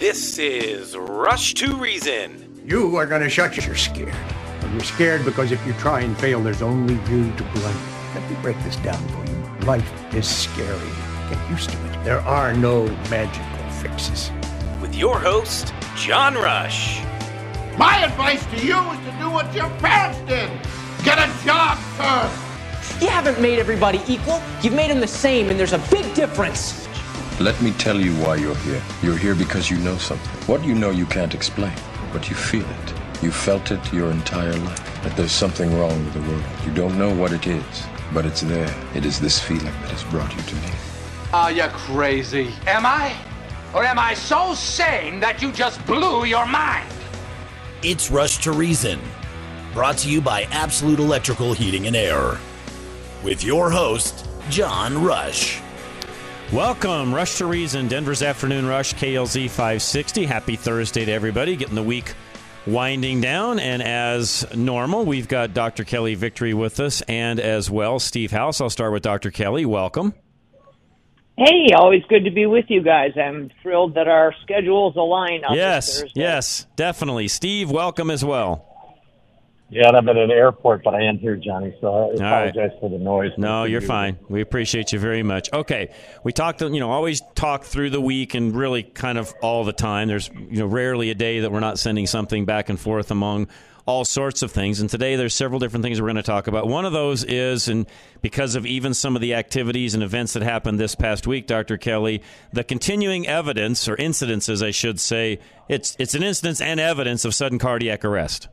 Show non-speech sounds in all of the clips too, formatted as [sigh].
This is Rush to Reason. You are going to shut your... You're scared. And you're scared because if you try and fail, there's only you to blame. Let me break this down for you. Life is scary. Get used to it. There are no magical fixes. With your host, John Rush. My advice to you is to do what your parents did. Get a job first. You haven't made everybody equal. You've made them the same, and there's a big difference. Let me tell you why you're here. You're here because you know something. What you know you can't explain, but you feel it. You felt it your entire life. That there's something wrong with the world. You don't know what it is, but it's there. It is this feeling that has brought you to me. Are you crazy? Am I? Or am I so sane that you just blew your mind? It's Rush to Reason, brought to you by Absolute Electrical Heating and Air. With your host, John Rush. Welcome, Rush to Reason, Denver's Afternoon Rush, KLZ 560. Happy Thursday to everybody. Getting the week winding down. And as normal, we've got Dr. Kelly Victory with us and as well Steve House. I'll start with Dr. Kelly. Welcome. Hey, always good to be with you guys. I'm thrilled that our schedules align. On yes, yes, definitely. Steve, welcome as well. Yeah, and I'm at an airport, but I am here, Johnny. So I apologize right. for the noise. No, you're fine. We appreciate you very much. Okay, we talked. You know, always talk through the week and really kind of all the time. There's you know rarely a day that we're not sending something back and forth among all sorts of things. And today there's several different things we're going to talk about. One of those is, and because of even some of the activities and events that happened this past week, Dr. Kelly, the continuing evidence or incidences, I should say, it's it's an incidence and evidence of sudden cardiac arrest.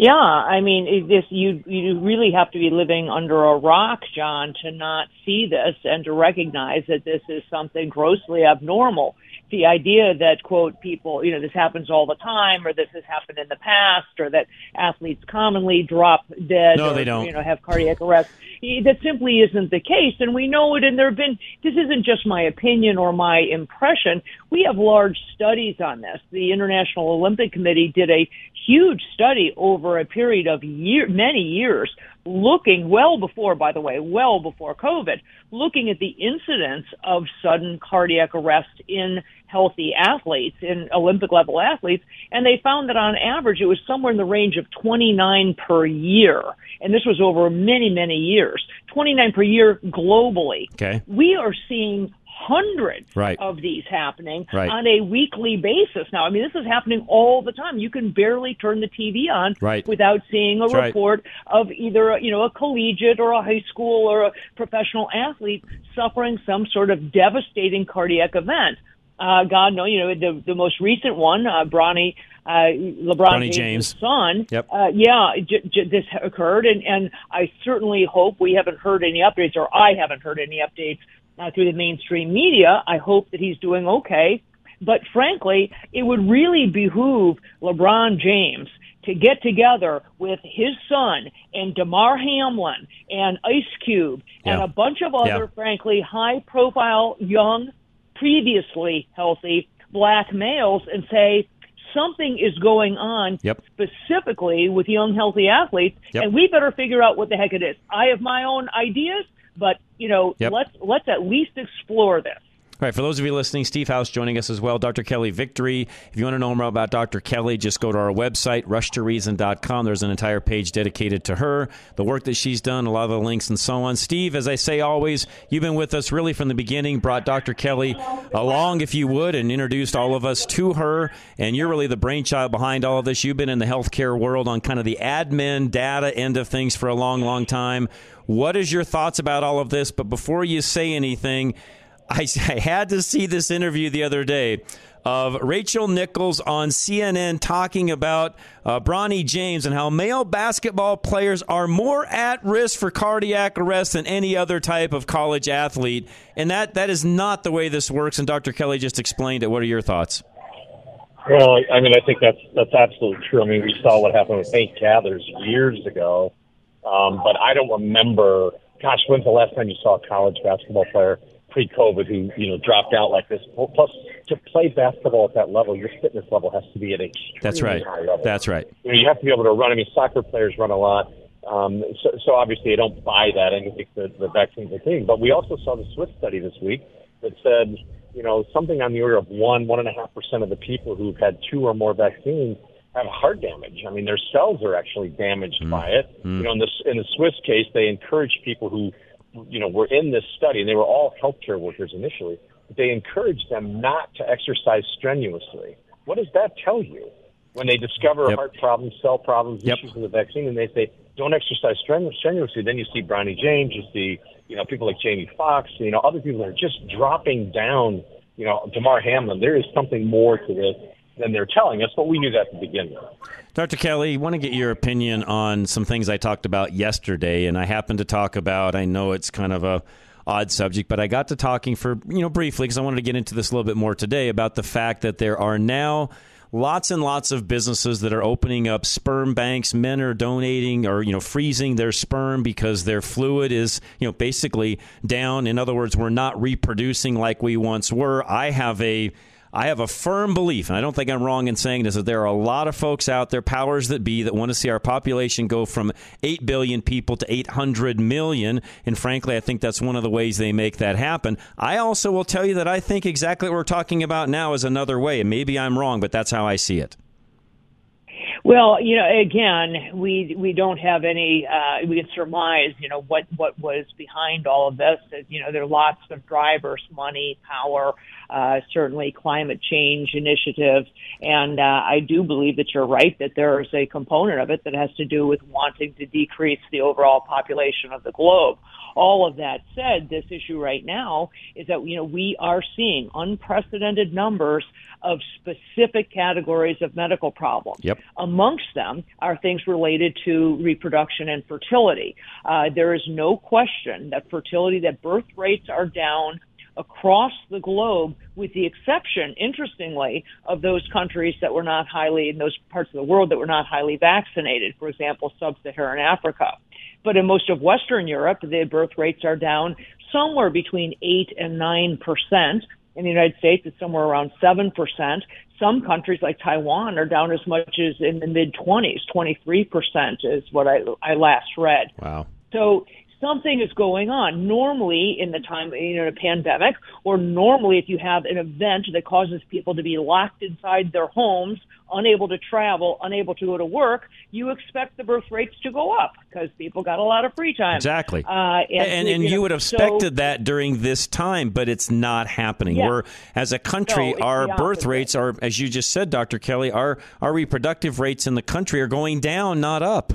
Yeah, I mean, this you you really have to be living under a rock, John, to not see this and to recognize that this is something grossly abnormal. The idea that quote people, you know, this happens all the time, or this has happened in the past, or that athletes commonly drop dead, no, or, they don't. you know, have cardiac arrest. That simply isn't the case, and we know it. And there have been. This isn't just my opinion or my impression. We have large studies on this. The International Olympic Committee did a huge study over a period of year, many years, looking well before, by the way, well before COVID, looking at the incidence of sudden cardiac arrest in healthy athletes, in Olympic level athletes, and they found that on average it was somewhere in the range of 29 per year. And this was over many, many years. 29 per year globally. Okay. We are seeing hundreds right. of these happening right. on a weekly basis now. I mean, this is happening all the time. You can barely turn the TV on right. without seeing a That's report of either you know a collegiate or a high school or a professional athlete suffering some sort of devastating cardiac event. Uh, God, no, you know the the most recent one, uh, Bronny. Uh, LeBron James, James' son. Yep. Uh, yeah, j- j- this occurred, and, and I certainly hope we haven't heard any updates, or I haven't heard any updates uh, through the mainstream media. I hope that he's doing okay. But frankly, it would really behoove LeBron James to get together with his son and Damar Hamlin and Ice Cube yeah. and a bunch of other, yeah. frankly, high profile, young, previously healthy black males and say, something is going on yep. specifically with young healthy athletes yep. and we better figure out what the heck it is. I have my own ideas, but you know, yep. let's let's at least explore this. All right, for those of you listening, Steve House joining us as well. Dr. Kelly Victory. If you want to know more about Dr. Kelly, just go to our website, rushtoreason.com. There's an entire page dedicated to her, the work that she's done, a lot of the links and so on. Steve, as I say always, you've been with us really from the beginning, brought Dr. Kelly along, if you would, and introduced all of us to her. And you're really the brainchild behind all of this. You've been in the healthcare world on kind of the admin data end of things for a long, long time. What is your thoughts about all of this? But before you say anything, I, [laughs] I, had to see this interview the other day of Rachel Nichols on CNN talking about uh, Bronny James and how male basketball players are more at risk for cardiac arrest than any other type of college athlete. And that, that is not the way this works. And Dr. Kelly just explained it. What are your thoughts? Well, I mean, I think that's that's absolutely true. I mean, we saw what happened with Hank Gathers years ago, um, but I don't remember. Gosh, when's the last time you saw a college basketball player pre-COVID who you know dropped out like this? Plus, to play basketball at that level, your fitness level has to be at extremely That's right. high level. That's right. You, know, you have to be able to run. I mean, soccer players run a lot. Um, so, so obviously, I don't buy that. I think the, the vaccine's a thing. But we also saw the Swiss study this week that said, you know, something on the order of one, one and a half percent of the people who've had two or more vaccines have heart damage. I mean, their cells are actually damaged mm. by it. Mm. You know, in the in the Swiss case, they encouraged people who, you know, were in this study, and they were all healthcare workers initially. But they encouraged them not to exercise strenuously. What does that tell you? When they discover yep. heart problems, cell problems, yep. issues with the vaccine, and they say don't exercise strenuously, then you see Bronny James, you see you know people like Jamie Foxx, you know other people that are just dropping down. You know, Damar Hamlin. There is something more to this than they're telling us, but we knew that to begin with. Dr. Kelly, I want to get your opinion on some things I talked about yesterday, and I happened to talk about. I know it's kind of a odd subject, but I got to talking for you know briefly because I wanted to get into this a little bit more today about the fact that there are now lots and lots of businesses that are opening up sperm banks. Men are donating or you know freezing their sperm because their fluid is you know basically down. In other words, we're not reproducing like we once were. I have a I have a firm belief, and I don't think I'm wrong in saying this, that there are a lot of folks out there, powers that be, that want to see our population go from 8 billion people to 800 million. And frankly, I think that's one of the ways they make that happen. I also will tell you that I think exactly what we're talking about now is another way. And maybe I'm wrong, but that's how I see it. Well, you know, again, we we don't have any. Uh, we can surmise, you know, what what was behind all of this. You know, there are lots of drivers, money, power, uh, certainly climate change initiatives, and uh, I do believe that you're right that there is a component of it that has to do with wanting to decrease the overall population of the globe. All of that said, this issue right now is that you know we are seeing unprecedented numbers of specific categories of medical problems. Yep. Amongst them are things related to reproduction and fertility. Uh, there is no question that fertility, that birth rates are down across the globe, with the exception, interestingly, of those countries that were not highly, in those parts of the world that were not highly vaccinated, for example, sub Saharan Africa. But in most of Western Europe, the birth rates are down somewhere between 8 and 9 percent. In the United States, it's somewhere around 7%. Some countries like Taiwan are down as much as in the mid 20s, 23% is what I, I last read. Wow. So something is going on. Normally, in the time you know a pandemic, or normally if you have an event that causes people to be locked inside their homes, unable to travel, unable to go to work, you expect the birth rates to go up because people got a lot of free time. Exactly. Uh, and and, and you, know, would have expected so, that during this time, but it's not happening. Yeah. We're as a country, no, our birth rates are, as you just said, Dr. Kelly, our our reproductive rates in the country are going down, not up.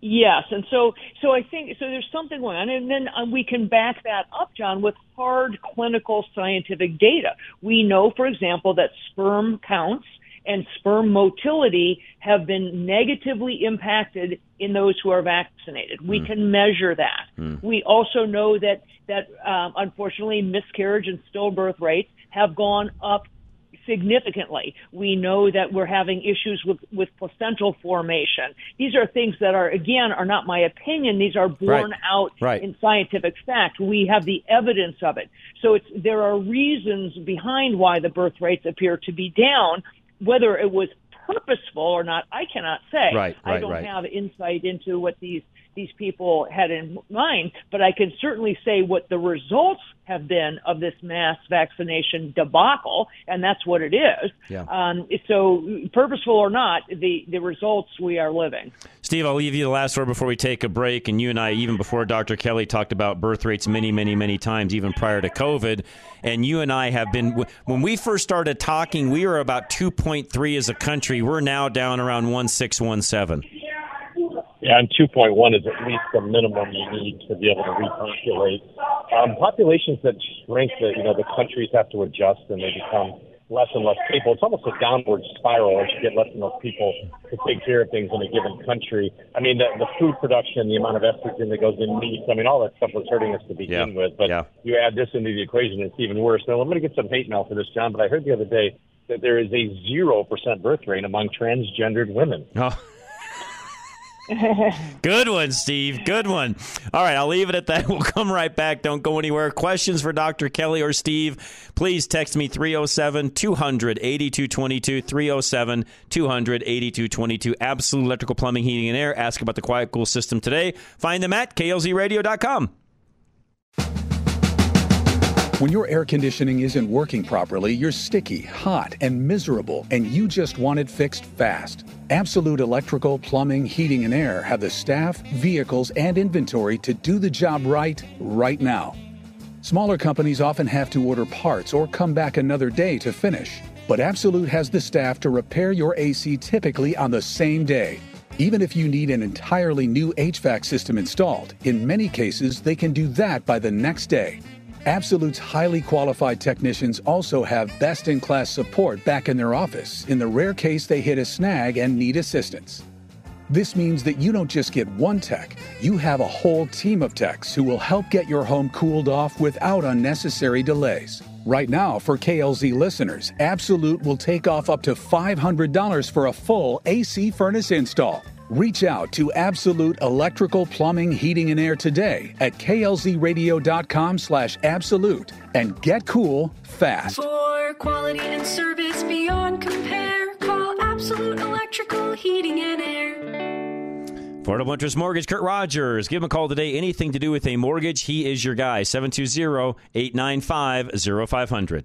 Yes, and so so I think so. There's something going on, and then um, we can back that up, John, with hard clinical scientific data. We know, for example, that sperm counts and sperm motility have been negatively impacted in those who are vaccinated. We mm. can measure that. Mm. We also know that that um, unfortunately miscarriage and stillbirth rates have gone up significantly. We know that we're having issues with, with placental formation. These are things that are, again, are not my opinion. These are borne right. out right. in scientific fact. We have the evidence of it. So it's, there are reasons behind why the birth rates appear to be down. Whether it was purposeful or not, I cannot say. Right, right, I don't right. have insight into what these these people had in mind, but I can certainly say what the results have been of this mass vaccination debacle, and that's what it is. Yeah. Um, so, purposeful or not, the, the results we are living. Steve, I'll leave you the last word before we take a break. And you and I, even before Dr. Kelly, talked about birth rates many, many, many times, even prior to COVID. And you and I have been, when we first started talking, we were about 2.3 as a country. We're now down around 1.6, yeah, and 2.1 is at least the minimum you need to be able to repopulate. Um, populations that shrink, that you know, the countries have to adjust and they become less and less people. It's almost a downward spiral as you get less and less people to take care of things in a given country. I mean, the, the food production, the amount of estrogen that goes in meat, I mean, all that stuff was hurting us to begin yeah. with. But yeah. you add this into the equation, it's even worse. Now, I'm going to get some hate mail for this, John, but I heard the other day that there is a 0% birth rate among transgendered women. [laughs] Oh. [laughs] Good one, Steve. Good one. All right, I'll leave it at that. [laughs] We'll come right back. Don't go anywhere. Questions for Dr. Kelly or Steve, please text me 307 200 8222. 307 200 8222. Absolute Electrical Plumbing, Heating, and Air. Ask about the Quiet Cool system today. Find them at klzradio.com. When your air conditioning isn't working properly, you're sticky, hot, and miserable, and you just want it fixed fast. Absolute Electrical, Plumbing, Heating, and Air have the staff, vehicles, and inventory to do the job right, right now. Smaller companies often have to order parts or come back another day to finish, but Absolute has the staff to repair your AC typically on the same day. Even if you need an entirely new HVAC system installed, in many cases they can do that by the next day. Absolute's highly qualified technicians also have best in class support back in their office in the rare case they hit a snag and need assistance. This means that you don't just get one tech, you have a whole team of techs who will help get your home cooled off without unnecessary delays. Right now, for KLZ listeners, Absolute will take off up to $500 for a full AC furnace install. Reach out to Absolute Electrical Plumbing, Heating, and Air today at klzradio.com slash absolute and get cool fast. For quality and service beyond compare, call Absolute Electrical Heating and Air. Affordable Interest Mortgage, Kurt Rogers. Give him a call today. Anything to do with a mortgage, he is your guy. 720 895 0500.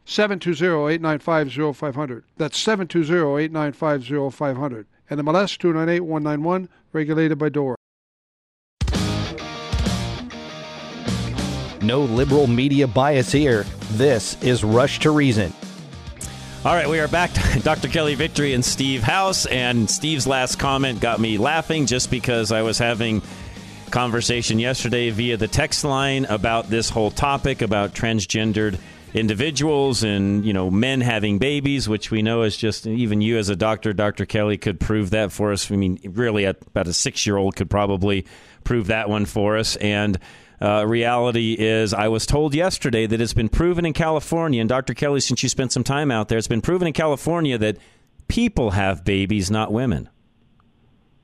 720-895-0500. That's 720-895-0500. And MLS 298-191, regulated by DORA. No liberal media bias here. This is Rush to Reason. All right, we are back. [laughs] Dr. Kelly Victory and Steve House. And Steve's last comment got me laughing just because I was having conversation yesterday via the text line about this whole topic about transgendered individuals and you know men having babies which we know is just even you as a doctor dr kelly could prove that for us. I mean really about a six year old could probably prove that one for us. And uh, reality is i was told yesterday that it's been proven in california and dr kelly since you spent some time out there it's been proven in california that people have babies not women.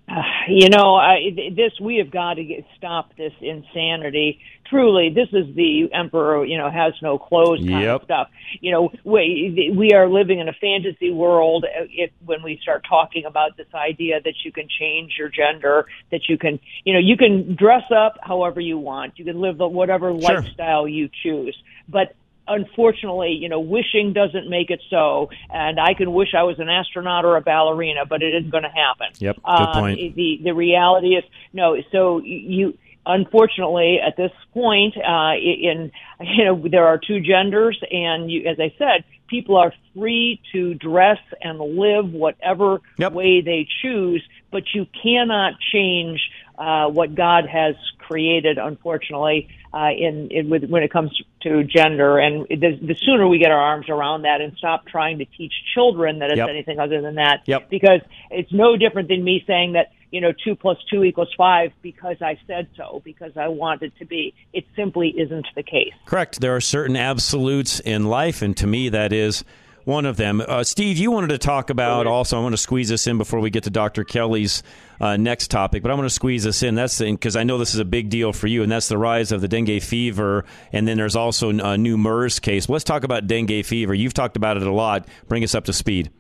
Uh, you know, I, this we have got to get, stop this insanity. Truly, this is the emperor. You know, has no clothes kind Yep. of stuff. You know, we we are living in a fantasy world. uh, If when we start talking about this idea that you can change your gender, that you can, you know, you can dress up however you want. You can live the whatever Sure. lifestyle you choose, but unfortunately, you know, wishing doesn't make it so. And I can wish I was an astronaut or a ballerina, but it isn't going to happen. Yep, good Um, point. The the reality is no. So you unfortunately at this point uh, in you know there are two genders, and you, as I said, people are free to dress and live whatever way they choose, but you cannot change uh, what God has created. Unfortunately, uh, in, in with, when it comes to gender, and the, the sooner we get our arms around that and stop trying to teach children that it's Yep. anything other than that, Yep. because it's no different than me saying that you know two plus two equals five because I said so because I want it to be. It simply isn't the case. Correct. There are certain absolutes in life, and to me, that is one of them. Uh, Steve, you wanted to talk about also. I want to squeeze this in before we get to Dr. Kelly's uh, next topic, but I want to squeeze this in. That's because I know this is a big deal for you, and that's the rise of the dengue fever. And then there's also a new MERS case. Let's talk about dengue fever. You've talked about it a lot. Bring us up to speed.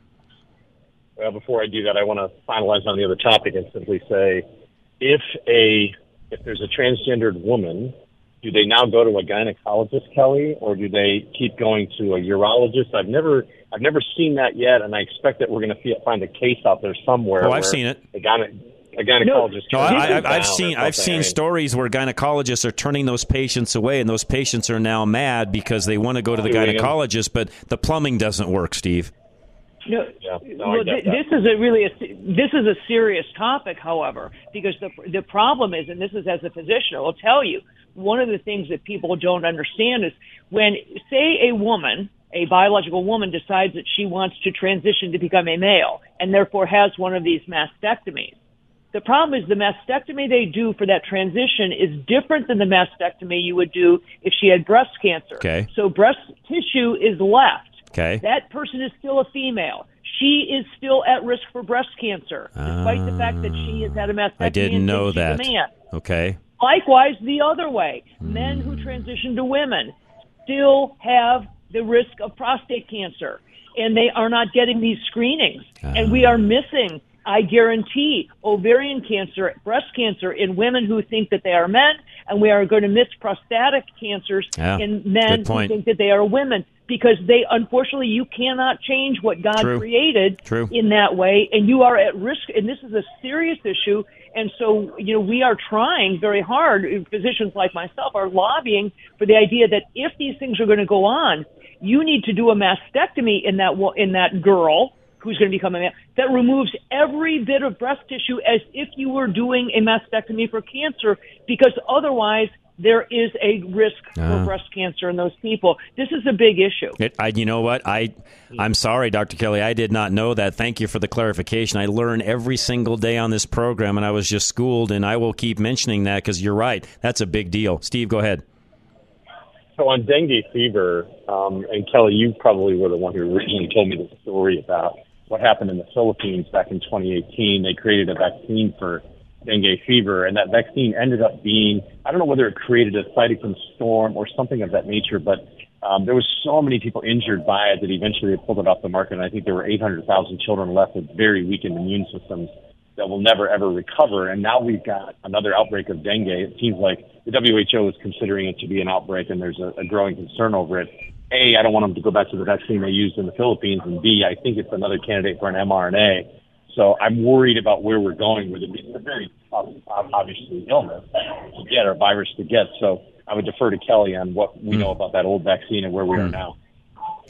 Well, before I do that, I want to finalize on the other topic and simply say, if a if there's a transgendered woman, do they now go to a gynecologist, Kelly, or do they keep going to a urologist? I've never I've never seen that yet, and I expect that we're going to find a case out there somewhere. Oh, I've seen it. A gyne- a gynecologist. No, turns I, them I, I've seen I've something. I seen mean, stories where gynecologists are turning those patients away, and those patients are now mad because they want to go to the gynecologist, but the plumbing doesn't work. Steve, No, Yeah, no, well, th- this is a really a, this is a serious topic, however, because the the problem is, and this is as a physician, I will tell you, one of the things that people don't understand is when, say, a woman, a biological woman, decides that she wants to transition to become a male, and therefore has one of these mastectomies. The problem is the mastectomy they do for that transition is different than the mastectomy you would do if she had breast cancer. Okay. So breast tissue is left. Okay. That person is still a female. She is still at risk for breast cancer, despite the fact that she has had a mastectomy. I didn't know that. Okay, Likewise, the other way, men who transition to women still have the risk of prostate cancer, and they are not getting these screenings. And we are missing, I guarantee, ovarian cancer, breast cancer in women who think that they are men, and we are going to miss prostatic cancers Yeah, in men who think that they are women. Because they, unfortunately, you cannot change what God True. created True. in that way, and you are at risk. And this is a serious issue. And so, you know, we are trying very hard. Uh, physicians like myself are lobbying for the idea that if these things are going to go on, you need to do a mastectomy in that in that girl who's going to become a man that removes every bit of breast tissue as if you were doing a mastectomy for cancer, because otherwise there is a risk Ah. for breast cancer in those people. This is a big issue. It, I, you know what? I, I'm sorry, Dr. Kelly. I did not know that. Thank you for the clarification. I learn every single day on this program, and I was just schooled, and I will keep mentioning that because you're right. That's a big deal. Steve, go ahead. So on dengue fever, um, and Kelly, you probably were the one who originally told me the story about what happened in the Philippines back in 2018. They created a vaccine for dengue fever, and that vaccine ended up being I don't know whether it created a cytokine storm or something of that nature, but um, there was so many people injured by it that eventually they pulled it off the market. And I think there were 800,000 children left with very weakened immune systems that will never ever recover. And now we've got another outbreak of dengue. It seems like the WHO is considering it to be an outbreak, and there's a, a growing concern over it. A, I don't want them to go back to the vaccine they used in the Philippines, and B, I think it's another candidate for an mRNA. So I'm worried about where we're going with it. It's a very tough, obviously, illness to get or virus to get. So I would defer to Kelly on what we know about that old vaccine and where we are now.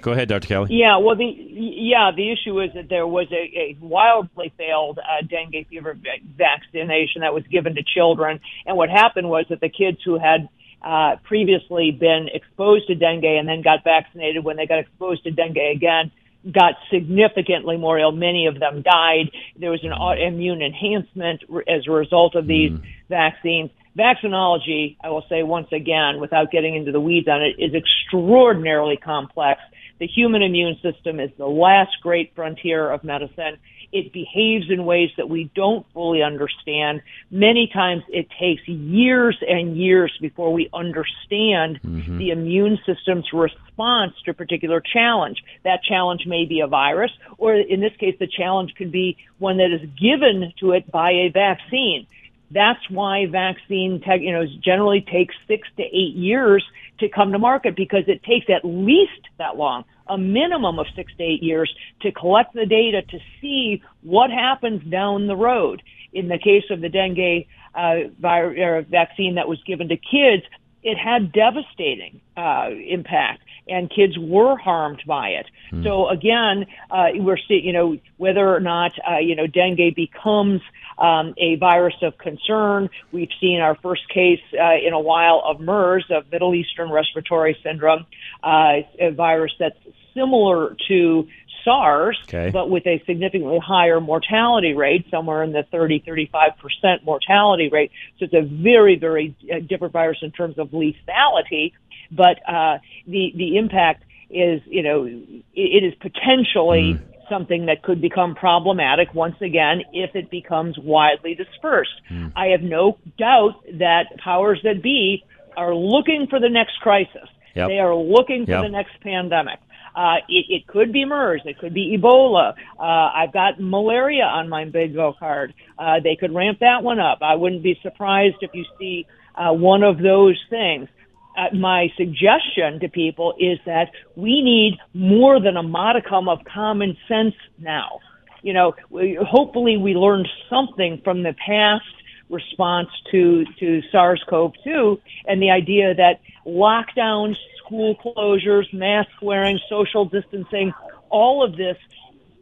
Go ahead, Dr. Kelly. Yeah, well, the yeah, the issue is that there was a, a wildly failed uh, dengue fever vaccination that was given to children, and what happened was that the kids who had uh, previously been exposed to dengue and then got vaccinated when they got exposed to dengue again got significantly more ill. Many of them died. There was an autoimmune enhancement as a result of these mm. vaccines. Vaccinology, I will say once again, without getting into the weeds on it, is extraordinarily complex. The human immune system is the last great frontier of medicine. It behaves in ways that we don't fully understand. Many times it takes years and years before we understand mm-hmm. the immune system's response to a particular challenge. That challenge may be a virus, or in this case, the challenge could be one that is given to it by a vaccine. That's why vaccine tech, you know, generally takes six to eight years to come to market because it takes at least that long, a minimum of six to eight years to collect the data to see what happens down the road. In the case of the dengue uh, vir- or vaccine that was given to kids, it had devastating uh, impact, and kids were harmed by it. So again, uh, we're seeing, you know, whether or not uh, you know dengue becomes um, a virus of concern. We've seen our first case uh, in a while of MERS, of Middle Eastern Respiratory Syndrome, uh, a virus that's similar to SARS, Okay. but with a significantly higher mortality rate, somewhere in the 30, 35% mortality rate. So it's a very, very uh, different virus in terms of lethality, but uh, the, the impact is, you know, it, it is potentially something that could become problematic once again if it becomes widely dispersed. I have no doubt that powers that be are looking for the next crisis. Yep. They are looking for Yep. the next pandemic. Uh, it, it could be MERS. It could be Ebola. Uh, I've got malaria on my bingo card. Uh, they could ramp that one up. I wouldn't be surprised if you see uh, one of those things. Uh, my suggestion to people is that we need more than a modicum of common sense now. you know, we, hopefully we learned something from the past response to to SARS-CoV-2 and the idea that lockdowns, school closures, mask wearing, social distancing, all of this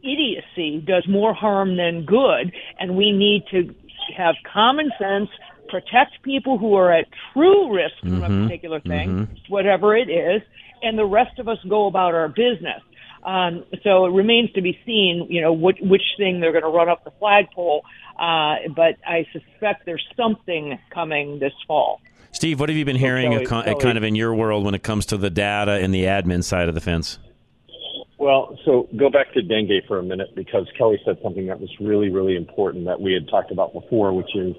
idiocy does more harm than good, and we need to have common sense, protect people who are at true risk from a Mhm. particular thing, Mhm. whatever it is, and the rest of us go about our business. Um, so it remains to be seen, you know, which, which thing they're going to run up the flagpole. Uh, but I suspect there's something coming this fall. Steve, what have you been hearing Kelly- con- Kelly- kind of in your world when it comes to the data and the admin side of the fence? Well, so go back to dengue for a minute because Kelly said something that was really, really important that we had talked about before, which is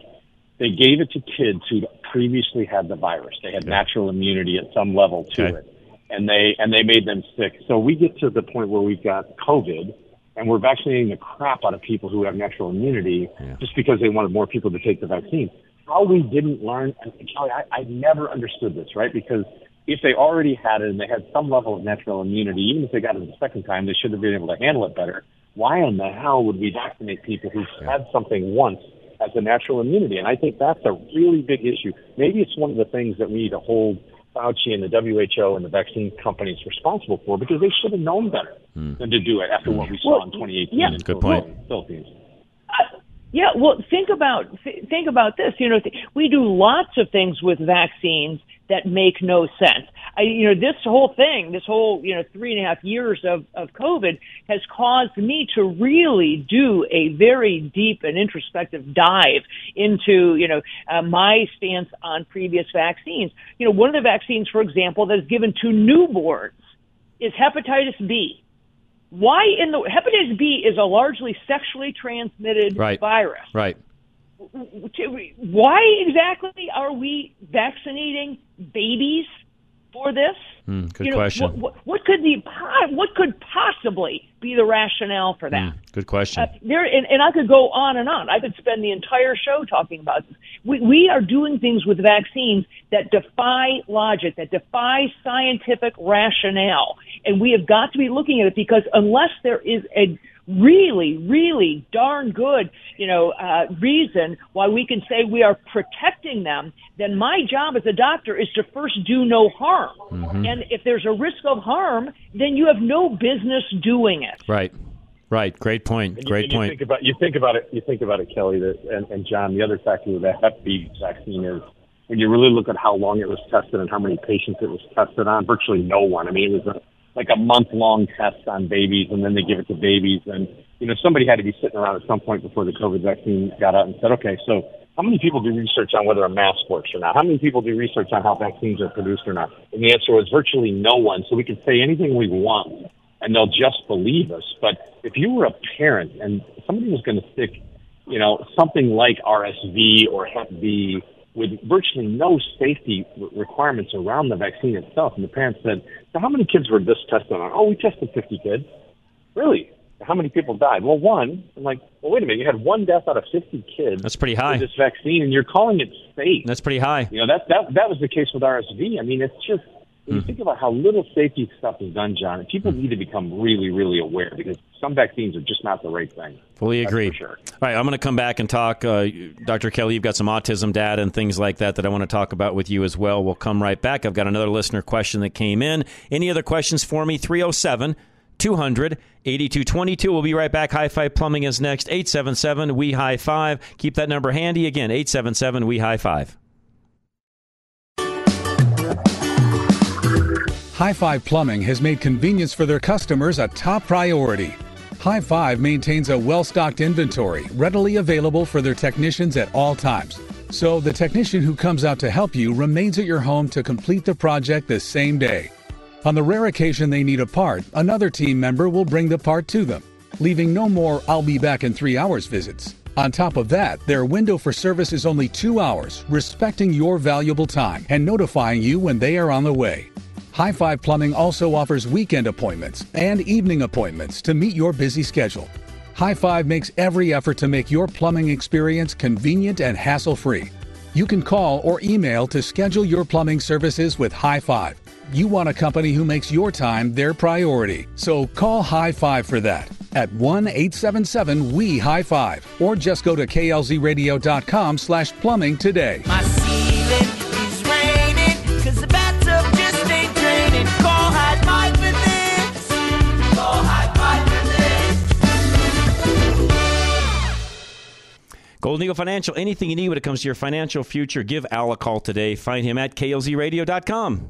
they gave it to kids who previously had the virus. They had natural immunity at some level to Okay. it, and they and they made them sick. So we get to the point where we've got COVID, and we're vaccinating the crap out of people who have natural immunity just because they wanted more people to take the vaccine. How we didn't learn, and Kelly, I, I never understood this, right? Because if they already had it and they had some level of natural immunity, even if they got it the second time, they should have been able to handle it better. Why in the hell would we vaccinate people who've had something once as a natural immunity? And I think that's a really big issue. Maybe it's one of the things that we need to hold Fauci and the WHO and the vaccine companies responsible for because they should have known better hmm. than to do it after what we saw Well, in 2018 yeah. in Good point. Philippines. Yeah, well, think about th- think about this. You know, th- we do lots of things with vaccines that make no sense. I, you know, this whole thing, this whole you know three and a half years of of COVID has caused me to really do a very deep and introspective dive into you know uh, my stance on previous vaccines. You know, one of the vaccines, for example, that is given to newborns is hepatitis B. Why in the hepatitis B is a largely sexually transmitted Right. virus. Right. Why exactly are we vaccinating babies for this? Hmm, good You know, question. What, what, what could the what could possibly be the rationale for that? Good question. Uh, there, and, and I could go on and on. I could spend the entire show talking about this. We, we are doing things with vaccines that defy logic, that defy scientific rationale, and we have got to be looking at it because unless there is a really, really darn good, you know, uh, reason why we can say we are protecting them, then my job as a doctor is to first do no harm. Mhm. And if there's a risk of harm, then you have no business doing it. Right. Right. Great point. And you- Great you point. think about you think about it. You think about it, Kelly, that, and, and John. The other factor with the Hep B vaccine is when you really look at how long it was tested and how many patients it was tested on. Virtually no one. I mean, it was a, like a month long test on babies, and then they give it to babies. And you know, somebody had to be sitting around at some point before the COVID vaccine got out and said, okay, so how many people do research on whether a mask works or not? How many people do research on how vaccines are produced or not? And the answer was virtually no one. So we can say anything we want and they'll just believe us. But if you were a parent and somebody was going to stick, you know, something like RSV or Hep B with virtually no safety requirements around the vaccine itself, and the parents said, "So how many kids were this tested on?" Oh, we tested 50 kids. Really? How many people died? Well, one. I'm like, well, wait a minute. You had one death out of 50 kids. That's pretty high. With this vaccine, and you're calling it safe. That's pretty high. You know, that that that was the case with RSV. I mean, it's just when you think about how little safety stuff is done, John. People need to become really, really aware because some vaccines are just not the right thing. Fully agree. sure. All right, I'm going to come back and talk. Uh, Dr. Kelly, you've got some autism data and things like that that I want to talk about with you as well. We'll come right back. I've got another listener question that came in. Any other questions for me? 307 200 8222. We'll be right back. High Five Plumbing is next. 877 We High Five. Keep that number handy. Again, 877 We High Five. High Five Plumbing has made convenience for their customers a top priority. High Five maintains a well stocked inventory readily available for their technicians at all times. So the technician who comes out to help you remains at your home to complete the project the same day. On the rare occasion they need a part, another team member will bring the part to them, leaving no more I'll be back in three hours visits. On top of that, their window for service is only two hours, respecting your valuable time and notifying you when they are on the way. High Five Plumbing also offers weekend appointments and evening appointments to meet your busy schedule. High Five makes every effort to make your plumbing experience convenient and hassle free. You can call or email to schedule your plumbing services with High Five. You want a company who makes your time their priority, so call High Five for that at 1 877 We High Five or just go to klzradio.com slash plumbing today. My Golden Eagle Financial, anything you need when it comes to your financial future, give Al a call today. Find him at klzradio.com.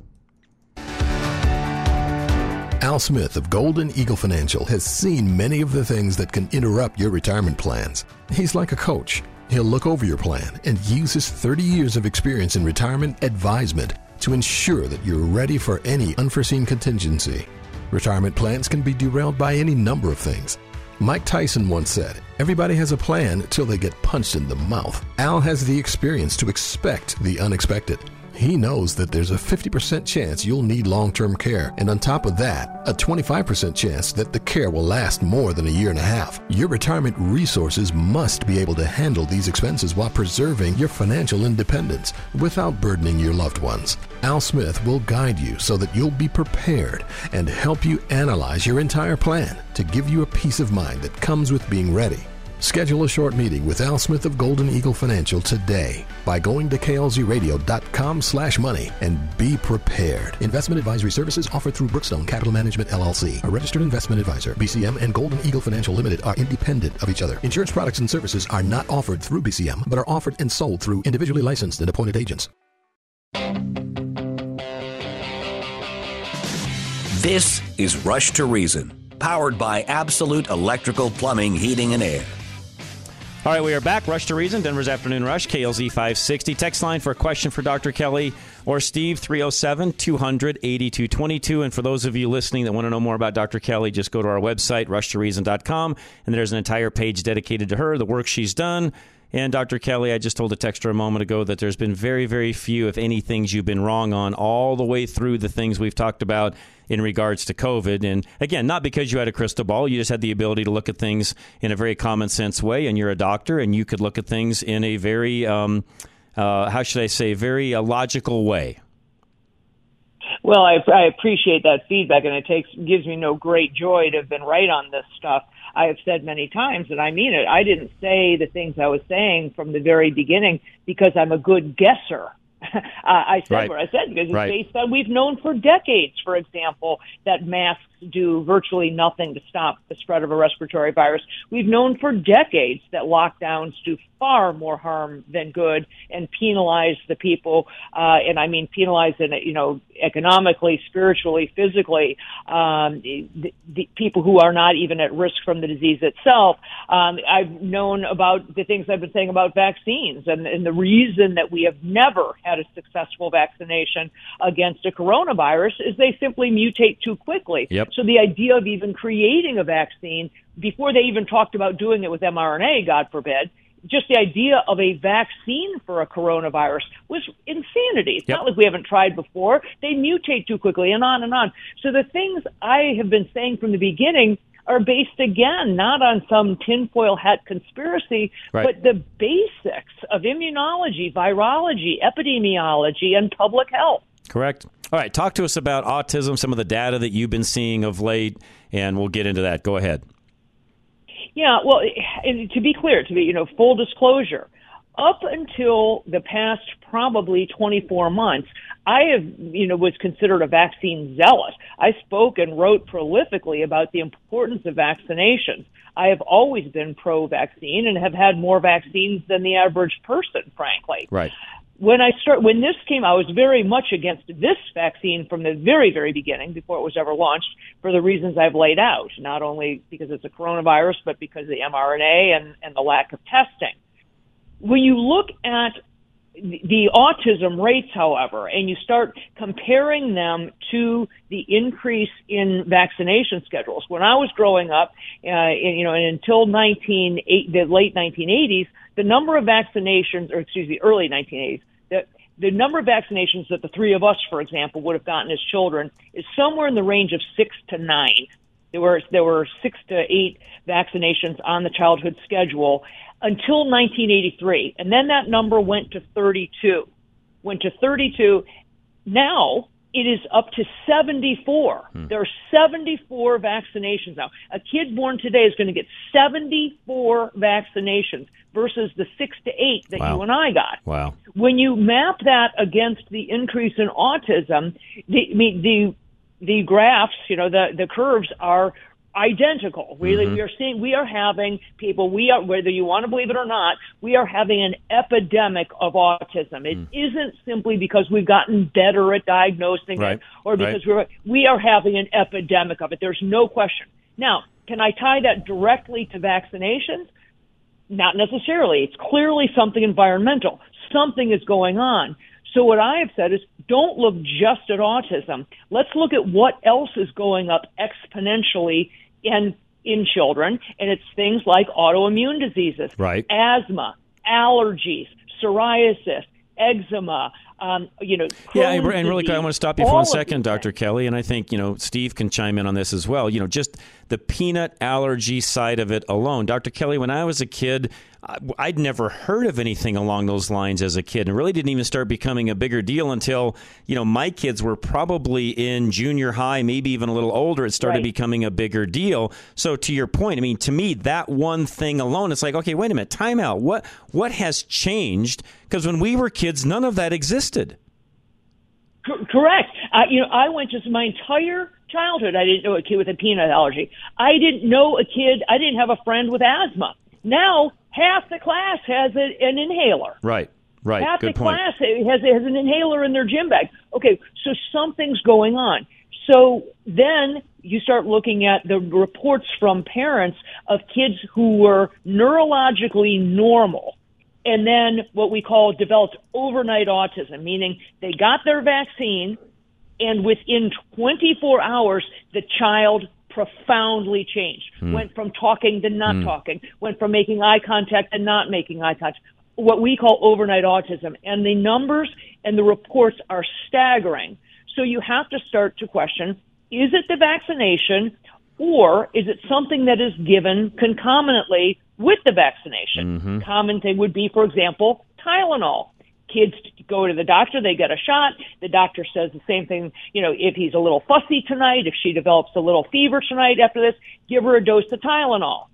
Al Smith of Golden Eagle Financial has seen many of the things that can interrupt your retirement plans. He's like a coach. He'll look over your plan and use his 30 years of experience in retirement advisement to ensure that you're ready for any unforeseen contingency. Retirement plans can be derailed by any number of things. Mike Tyson once said, Everybody has a plan till they get punched in the mouth. Al has the experience to expect the unexpected. He knows that there's a 50% chance you'll need long term care, and on top of that, a 25% chance that the care will last more than a year and a half. Your retirement resources must be able to handle these expenses while preserving your financial independence without burdening your loved ones. Al Smith will guide you so that you'll be prepared and help you analyze your entire plan to give you a peace of mind that comes with being ready. Schedule a short meeting with Al Smith of Golden Eagle Financial today by going to klzradio.com slash money and be prepared. Investment advisory services offered through Brookstone Capital Management LLC, a registered investment advisor. BCM and Golden Eagle Financial Limited are independent of each other. Insurance products and services are not offered through BCM, but are offered and sold through individually licensed and appointed agents. This is Rush to Reason, powered by Absolute Electrical Plumbing, Heating, and Air. All right, we are back. Rush to Reason, Denver's Afternoon Rush, KLZ 560. Text line for a question for Dr. Kelly or Steve, 307 200 8222. And for those of you listening that want to know more about Dr. Kelly, just go to our website, rushtoreason.com, and there's an entire page dedicated to her, the work she's done. And Dr. Kelly, I just told a texter a moment ago that there's been very, very few, if any, things you've been wrong on all the way through the things we've talked about in regards to COVID. And again, not because you had a crystal ball, you just had the ability to look at things in a very common sense way. And you're a doctor, and you could look at things in a very, um, uh, how should I say, very uh, logical way. Well, I, I appreciate that feedback, and it takes gives me no great joy to have been right on this stuff. I have said many times, and I mean it. I didn't say the things I was saying from the very beginning because I'm a good guesser. [laughs] uh, I said Right. what I said because it's Right. based on we've known for decades, for example, that masks do virtually nothing to stop the spread of a respiratory virus. We've known for decades that lockdowns do far more harm than good and penalize the people, uh, and I mean penalize in you know economically, spiritually, physically, um, the, the people who are not even at risk from the disease itself. Um, I've known about the things I've been saying about vaccines, and, and the reason that we have never had a successful vaccination against a coronavirus is they simply mutate too quickly. Yep. So the idea of even creating a vaccine before they even talked about doing it with mRNA, God forbid, just the idea of a vaccine for a coronavirus was insanity. It's Yep. not like we haven't tried before. They mutate too quickly and on and on. So the things I have been saying from the beginning are based again not on some tinfoil hat conspiracy, Right. but the basics of immunology, virology, epidemiology, and public health. Correct. All right, talk to us about autism, some of the data that you've been seeing of late, and we'll get into that. Go ahead. Yeah, well, and to be clear, to be you know full disclosure, up until the past probably 24 months, I have you know was considered a vaccine zealot. I spoke and wrote prolifically about the importance of vaccinations. I have always been pro-vaccine and have had more vaccines than the average person, frankly Right. When I start when this came, I was very much against this vaccine from the very very beginning before it was ever launched for the reasons I've laid out. Not only because it's a coronavirus, but because of the mRNA and and the lack of testing. When you look at the autism rates, however, and you start comparing them to the increase in vaccination schedules. When I was growing up, uh, you know, and until 19, eight- the late 1980s, the number of vaccinations, or excuse me, early 1980s, the, the number of vaccinations that the three of us, for example, would have gotten as children is somewhere in the range of six to nine. There were there were six to eight vaccinations on the childhood schedule until 1983, and then that number went to 32. Went to 32. Now it is up to 74. Hmm. There are 74 vaccinations now. A kid born today is going to get 74 vaccinations versus the six to eight that Wow. you and I got. Wow. When you map that against the increase in autism, the the the graphs, you know, the the curves are identical. Really, Mhm. we are seeing we are having people. We are whether you want to believe it or not, we are having an epidemic of autism. It not simply because we've gotten better at diagnosing Right. it, or because Right. we're we are having an epidemic of it. There's no question. Now, can I tie that directly to vaccinations? Not necessarily. It's clearly something environmental. Something is going on. So what I have said is don't look just at autism. Let's look at what else is going up exponentially in in children and it's things like autoimmune diseases, Right. asthma, allergies, psoriasis, eczema, um, you know, Yeah, and, and really quick, I want to stop you for all one of second, Dr. Kelly, and I think you know Steve can chime in on this as well. You know, just the peanut allergy side of it alone, Dr. Kelly. When I was a kid, I- I'd never heard of anything along those lines as a kid, and really didn't even start becoming a bigger deal until you know my kids were probably in junior high, maybe even a little older. It started Right. becoming a bigger deal. So to your point, I mean, to me, that one thing alone, it's like, okay, wait a minute, time out. What what has changed? Because when we were kids, none of that existed. Cor- Correct. Uh, you know, I went just my entire childhood. I didn't know a kid with a peanut allergy. I didn't know a kid. I didn't have a friend with asthma. Now half the class has a, an inhaler. Right. Right. Half Good the point. class has has an inhaler in their gym bag. Okay, so something's going on. So then you start looking at the reports from parents of kids who were neurologically normal and then what we call developed overnight autism, meaning they got their vaccine and within 24 hours, the child profoundly changed. Hmm. Went from talking to not Hmm. talking, went from making eye contact to not making eye contact. What we call overnight autism. And the numbers and the reports are staggering. So you have to start to question, is it the vaccination or is it something that is given concomitantly with the vaccination? Common thing would be, for example, Tylenol. Kids go to the doctor, they get a shot. The doctor says the same thing, you know, if he's a little fussy tonight, if she develops a little fever tonight after this, give her a dose of Tylenol.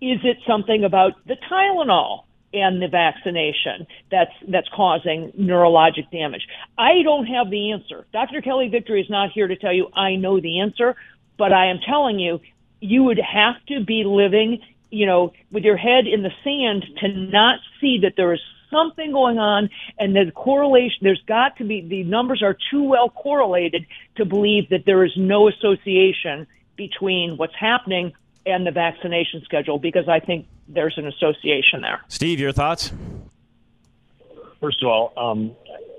Is it something about the Tylenol and the vaccination that's that's causing neurologic damage? I don't have the answer. Dr. Kelly Victory is not here to tell you I know the answer, but I am telling you you would have to be living, you know, with your head in the sand to not see that there is something going on and the correlation there's got to be the numbers are too well correlated to believe that there is no association between what's happening and the vaccination schedule because I think there's an association there. Steve, your thoughts? First of all, um,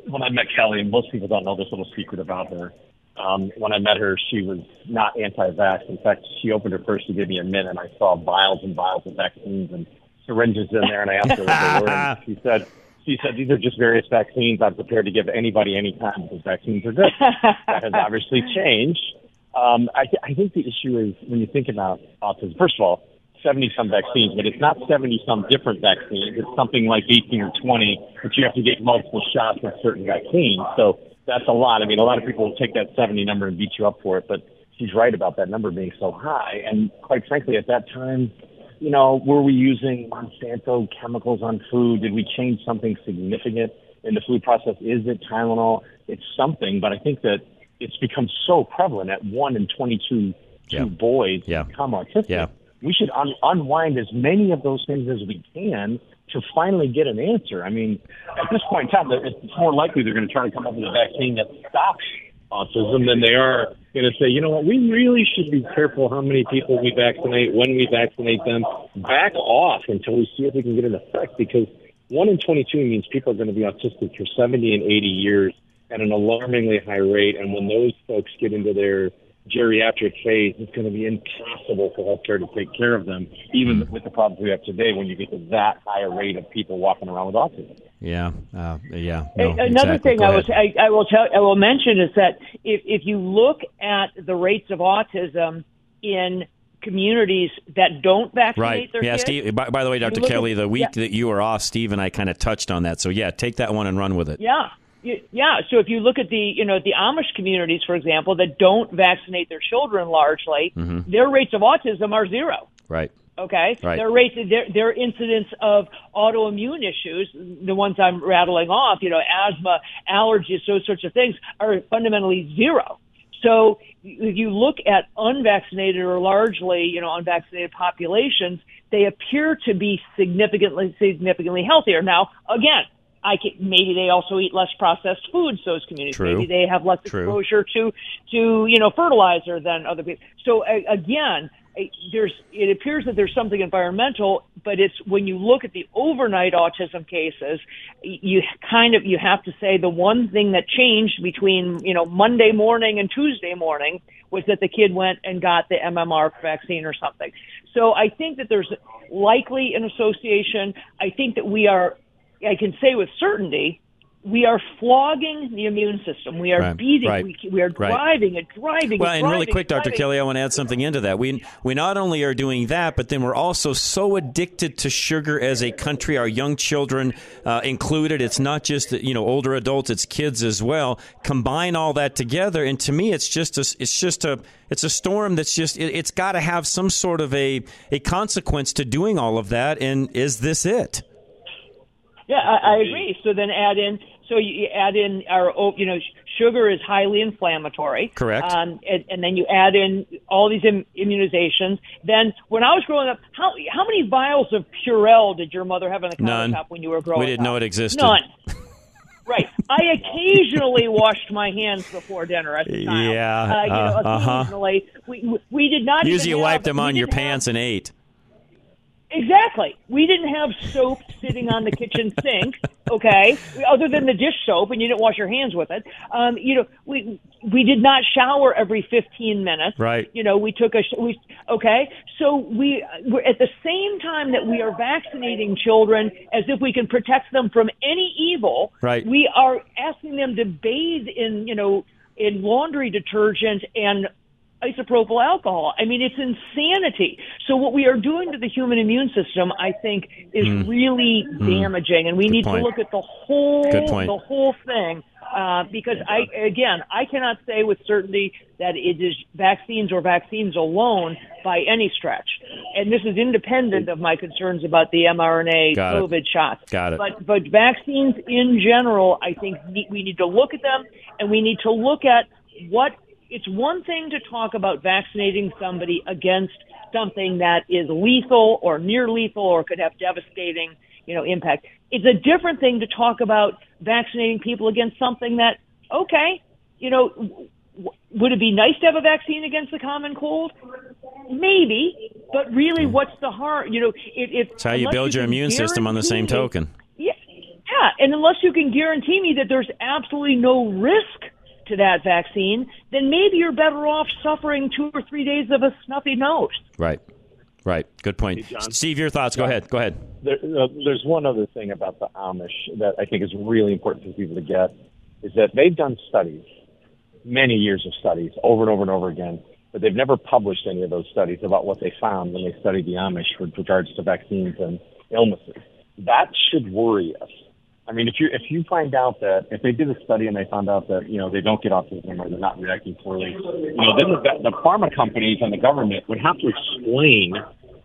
when I met Kelly, most people don't know this little secret about her. Um, when I met her, she was not anti-vax. In fact, she opened her purse to give me a mint, and I saw vials and vials of vaccines and syringes in there. And I asked her what they were, [laughs] she said, "She said these are just various vaccines. I'm prepared to give anybody anytime because vaccines are good." that has [laughs] obviously changed. Um, I, th- I think the issue is when you think about autism. First of all, 70 some vaccines, but it's not 70 some different vaccines. It's something like 18 or 20, but you have to get multiple shots of certain vaccines. So that's a lot. I mean, a lot of people will take that 70 number and beat you up for it, but she's right about that number being so high. And quite frankly, at that time, you know, were we using Monsanto chemicals on food? Did we change something significant in the food process? Is it Tylenol? It's something, but I think that it's become so prevalent at one in 22 two boys become autistic. Yeah. We should un- unwind as many of those things as we can to finally get an answer. I mean, at this point in time, it's more likely they're going to try to come up with a vaccine that stops autism than they are going to say, you know what, we really should be careful how many people we vaccinate, when we vaccinate them. Back off until we see if we can get an effect because one in 22 means people are going to be autistic for 70 and 80 years at an alarmingly high rate. And when those folks get into their geriatric phase, it's going to be impossible for healthcare to take care of them, even with the problems we have today when you get to that high a rate of people walking around with autism. Yeah, uh, yeah. No, A- Another exactly. thing Go I ahead. will I, I will tell I will mention is that if if you look at the rates of autism in communities that don't vaccinate Right. their Yeah, kids, Steve. By, by the way, Dr. look at- Kelly, the week yeah. that you were off, Steve and I kind of touched on that. So yeah, take that one and run with it. Yeah. Yeah. So if you look at the, you know, the Amish communities, for example, that don't vaccinate their children largely, Mhm. their rates of autism are zero. Right. Okay. Right. Their rates, their their incidence of autoimmune issues, the ones I'm rattling off, you know, asthma, allergies, those sorts of things, are fundamentally zero. So if you look at unvaccinated or largely, you know, unvaccinated populations, they appear to be significantly significantly healthier. Now, again. I can, maybe they also eat less processed foods. Those communities, True. maybe they have less True. exposure to to you know fertilizer than other people. So again, there's it appears that there's something environmental, but it's when you look at the overnight autism cases, you kind of you have to say the one thing that changed between you know Monday morning and Tuesday morning was that the kid went and got the MMR vaccine or something. So I think that there's likely an association. I think that we are I can say with certainty, we are flogging the immune system. We are Right, beating. right, We, we are right. driving it, driving Well, it, and really quick, Dr. driving Kelly, I want to add something into that. We we not only are doing that, but then we're also so addicted to sugar as a country. Our young children uh, included. It's not just you know older adults; it's kids as well. Combine all that together, and to me, it's just a it's just a it's a storm that's just it, it's got to have some sort of a a consequence to doing all of that. And is this it? Yeah, I, I agree. So then add in, so you add in our, oh, you know, sugar is highly inflammatory. Correct. Um, and, and then you add in all these Im- immunizations. Then when I was growing up, how how many vials of Purell did your mother have on the None. countertop when you were growing up? We didn't up? know it existed. None. [laughs] Right. I occasionally washed my hands before dinner as a child. Yeah, Uh, you know, uh, uh-huh. occasionally. We, we, we did not Usually, you have- wiped them on your didn't have- pants and ate. Exactly. We didn't have soap sitting on the kitchen sink, okay, other than the dish soap, and you didn't wash your hands with it. Um, you know, we we did not shower every 15 minutes. Right. You know, we took a sh- we okay. So we we're at the same time that we are vaccinating children as if we can protect them from any evil. Right. We are asking them to bathe in you know in laundry detergent and isopropyl alcohol. I mean, it's insanity. So what we are doing to the human immune system, I think, is Mm. really Mm. damaging, and we Good need point. to look at the whole the whole thing. Uh, because I again, I cannot say with certainty that it is vaccines or vaccines alone by any stretch, and this is independent of my concerns about the mRNA Got it. COVID shots. Got it. But but vaccines in general, I think we need to look at them, and we need to look at what it's one thing to talk about vaccinating somebody against something that is lethal or near lethal or could have devastating, you know, impact. It's a different thing to talk about vaccinating people against something that, okay, you know, w- w- would it be nice to have a vaccine against the common cold? Maybe, but really, hmm. what's the harm? You know, if, if It's how you build your immune system on the same token. yeah, yeah, and unless you can guarantee me that there's absolutely no risk to that vaccine, then maybe you're better off suffering two or three days of a snuffy nose. Right. Right. Good point. Steve, your thoughts. Go ahead. Go ahead. There, uh, there's one other thing about the Amish that I think is really important for people to get is that they've done studies, many years of studies, over and over and over again, but they've never published any of those studies about what they found when they studied the Amish with regards to vaccines and illnesses. That should worry us. I mean, if you if you find out that if they did a study and they found out that you know they don't get autism or they're not reacting poorly, you know, then the, the pharma companies and the government would have to explain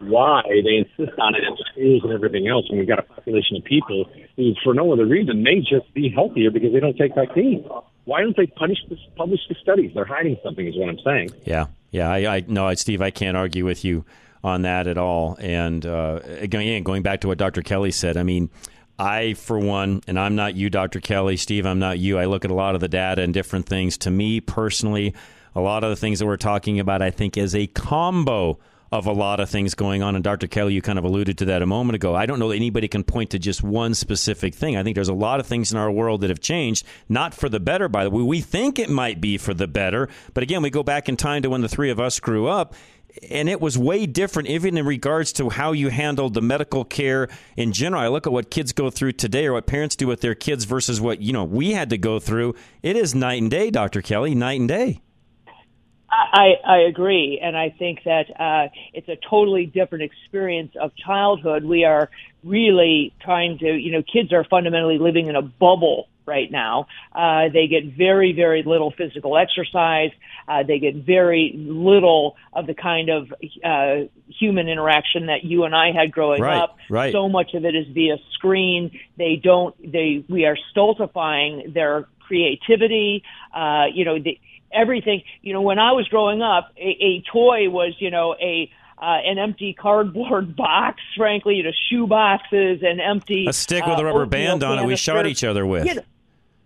why they insist on it in schools and everything else when we've got a population of people who, for no other reason, may just be healthier because they don't take vaccines. Why don't they punish this, publish the studies? They're hiding something, is what I'm saying. Yeah, yeah. I, I no, Steve, I can't argue with you on that at all. And uh, again, going back to what Dr. Kelly said, I mean, I, for one, and I'm not you, Dr. Kelly, Steve, I'm not you. I look at a lot of the data and different things. To me personally, a lot of the things that we're talking about, I think, is a combo of a lot of things going on. And Dr. Kelly, you kind of alluded to that a moment ago. I don't know that anybody can point to just one specific thing. I think there's a lot of things in our world that have changed, not for the better, by the way. We think it might be for the better. But again, we go back in time to when the three of us grew up. And it was way different, even in regards to how you handled the medical care in general. I look at what kids go through today, or what parents do with their kids, versus what you know we had to go through. It is night and day, Doctor Kelly, night and day. I, I agree, and I think that uh, it's a totally different experience of childhood. We are really trying to, you know, kids are fundamentally living in a bubble right now. Uh, they get very, very little physical exercise. Uh, they get very little of the kind of uh, human interaction that you and I had growing Right, up. right. So much of it is via screen. They don't. They we are stultifying their creativity. Uh, you know, the, everything. You know, when I was growing up, a, a toy was you know a uh, an empty cardboard [laughs] box, frankly, you know, shoe boxes and empty A stick with a uh, rubber band on it we shot each other with. You know,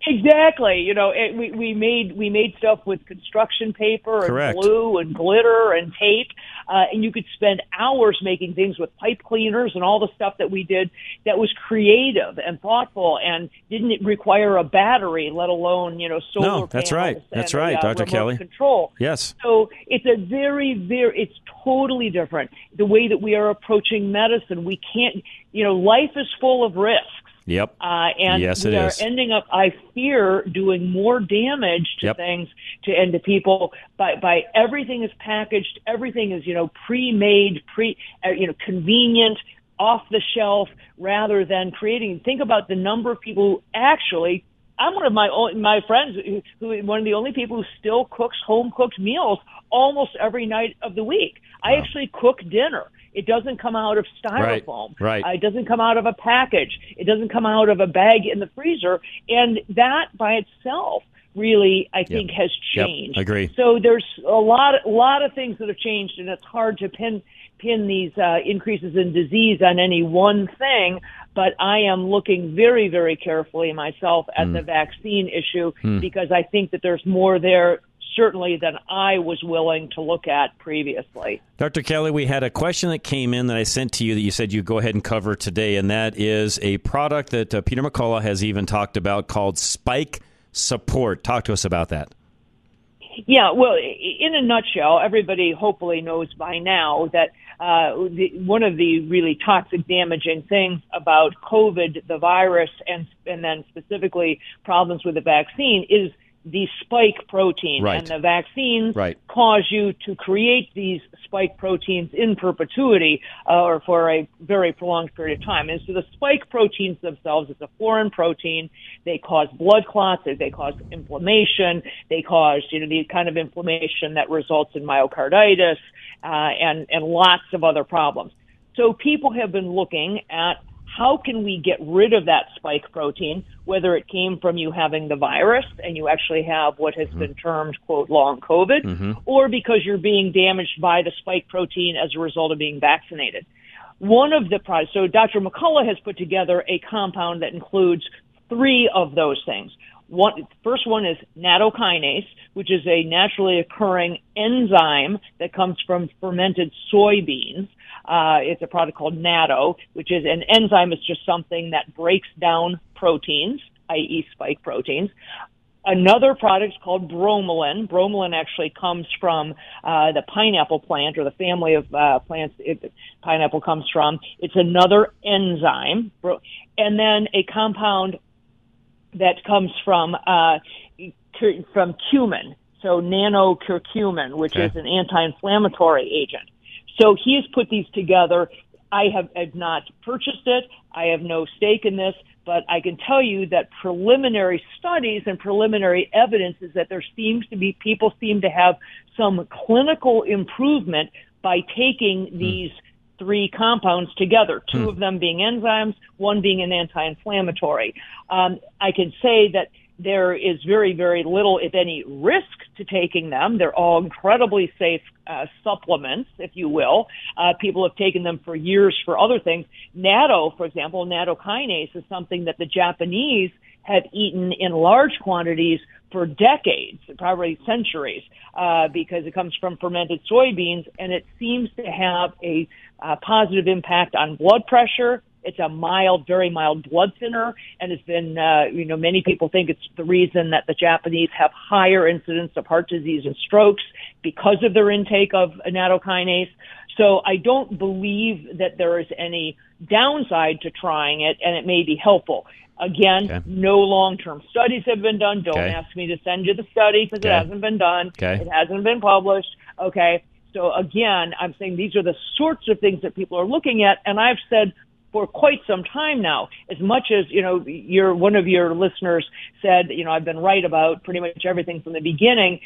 Exactly. You know, it, we we made we made stuff with construction paper Correct. and glue and glitter and tape, uh, and you could spend hours making things with pipe cleaners and all the stuff that we did that was creative and thoughtful and didn't require a battery, let alone you know solar. No, that's right. panels That's right, uh, Dr. Kelly. Control. Yes. So it's a very, very, it's totally different. The way that we are approaching medicine, we can't, you know, life is full of risks. Yep. Uh, and Yes, we it are is. ending up, I fear, doing more damage to Yep. things to and to people by by everything is packaged, everything is you know pre-made, pre uh, you know convenient, off the shelf, rather than creating. Think about the number of people who actually. I'm one of my own, my friends who, who one of the only people who still cooks home cooked meals almost every night of the week. I actually cook dinner. It doesn't come out of styrofoam. right. Uh, it doesn't come out of a package. It doesn't come out of a bag in the freezer. And that by itself really, I think, has Yep, changed. agree. So there's a lot, a lot of things that have changed, and it's hard to pin pin these uh, increases in disease on any one thing. But I am looking very, very carefully myself at Hmm. the vaccine issue Hmm. because I think that there's more there. Certainly, than I was willing to look at previously. Dr. Kelly, we had a question that came in that I sent to you that you said you go ahead and cover today, and that is a product that uh, Peter McCullough has even talked about called Spike Support. Talk to us about that. Yeah, well, in a nutshell, everybody hopefully knows by now that uh, the, one of the really toxic, damaging things about COVID, the virus, and and then specifically problems with the vaccine is the spike protein. Right. And the vaccines Right. cause you to create these spike proteins in perpetuity uh, or for a very prolonged period of time. And so the spike proteins themselves, it's a foreign protein. They cause blood clots. They, they cause inflammation. They cause, you know, the kind of inflammation that results in myocarditis uh, and, and lots of other problems. So people have been looking at how can we get rid of that spike protein, whether it came from you having the virus and you actually have what has been termed, quote, long COVID, Mm-hmm. or because you're being damaged by the spike protein as a result of being vaccinated. One of the products, so Dr. McCullough has put together a compound that includes three of those things. One, first one is nattokinase, which is a naturally occurring enzyme that comes from fermented soybeans. Uh, it's a product called natto, which is an enzyme is just something that breaks down proteins, i.e. spike proteins. Another product called bromelain. Bromelain actually comes from uh, the pineapple plant or the family of uh, plants it, pineapple comes from. It's another enzyme. And then a compound that comes from uh, from cumin, so nanocurcumin, which Okay. is an anti-inflammatory agent. So he has put these together. I have, have not purchased it. I have no stake in this, but I can tell you that preliminary studies and preliminary evidence is that there seems to be people seem to have some clinical improvement by taking these three compounds together, two Hmm. of them being enzymes, one being an anti-inflammatory. Um, I can say that there is very, very little, if any, risk to taking them. They're all incredibly safe uh, supplements, if you will. Uh, people have taken them for years for other things. Natto, for example, natto kinase is something that the Japanese have eaten in large quantities for decades, probably centuries, uh, because it comes from fermented soybeans, and it seems to have a uh, positive impact on blood pressure. It's a mild, very mild blood thinner, and it's been, uh, you know, many people think it's the reason that the Japanese have higher incidence of heart disease and strokes because of their intake of nattokinase. So I don't believe that there is any downside to trying it, and it may be helpful. Again, Okay. no long-term studies have been done. Don't Okay. ask me to send you the study because Okay. it hasn't been done. Okay. It hasn't been published. Okay. So again, I'm saying these are the sorts of things that people are looking at, and I've said for quite some time now. As much as, you know, your, one of your listeners said, you know, I've been right about pretty much everything from the beginning.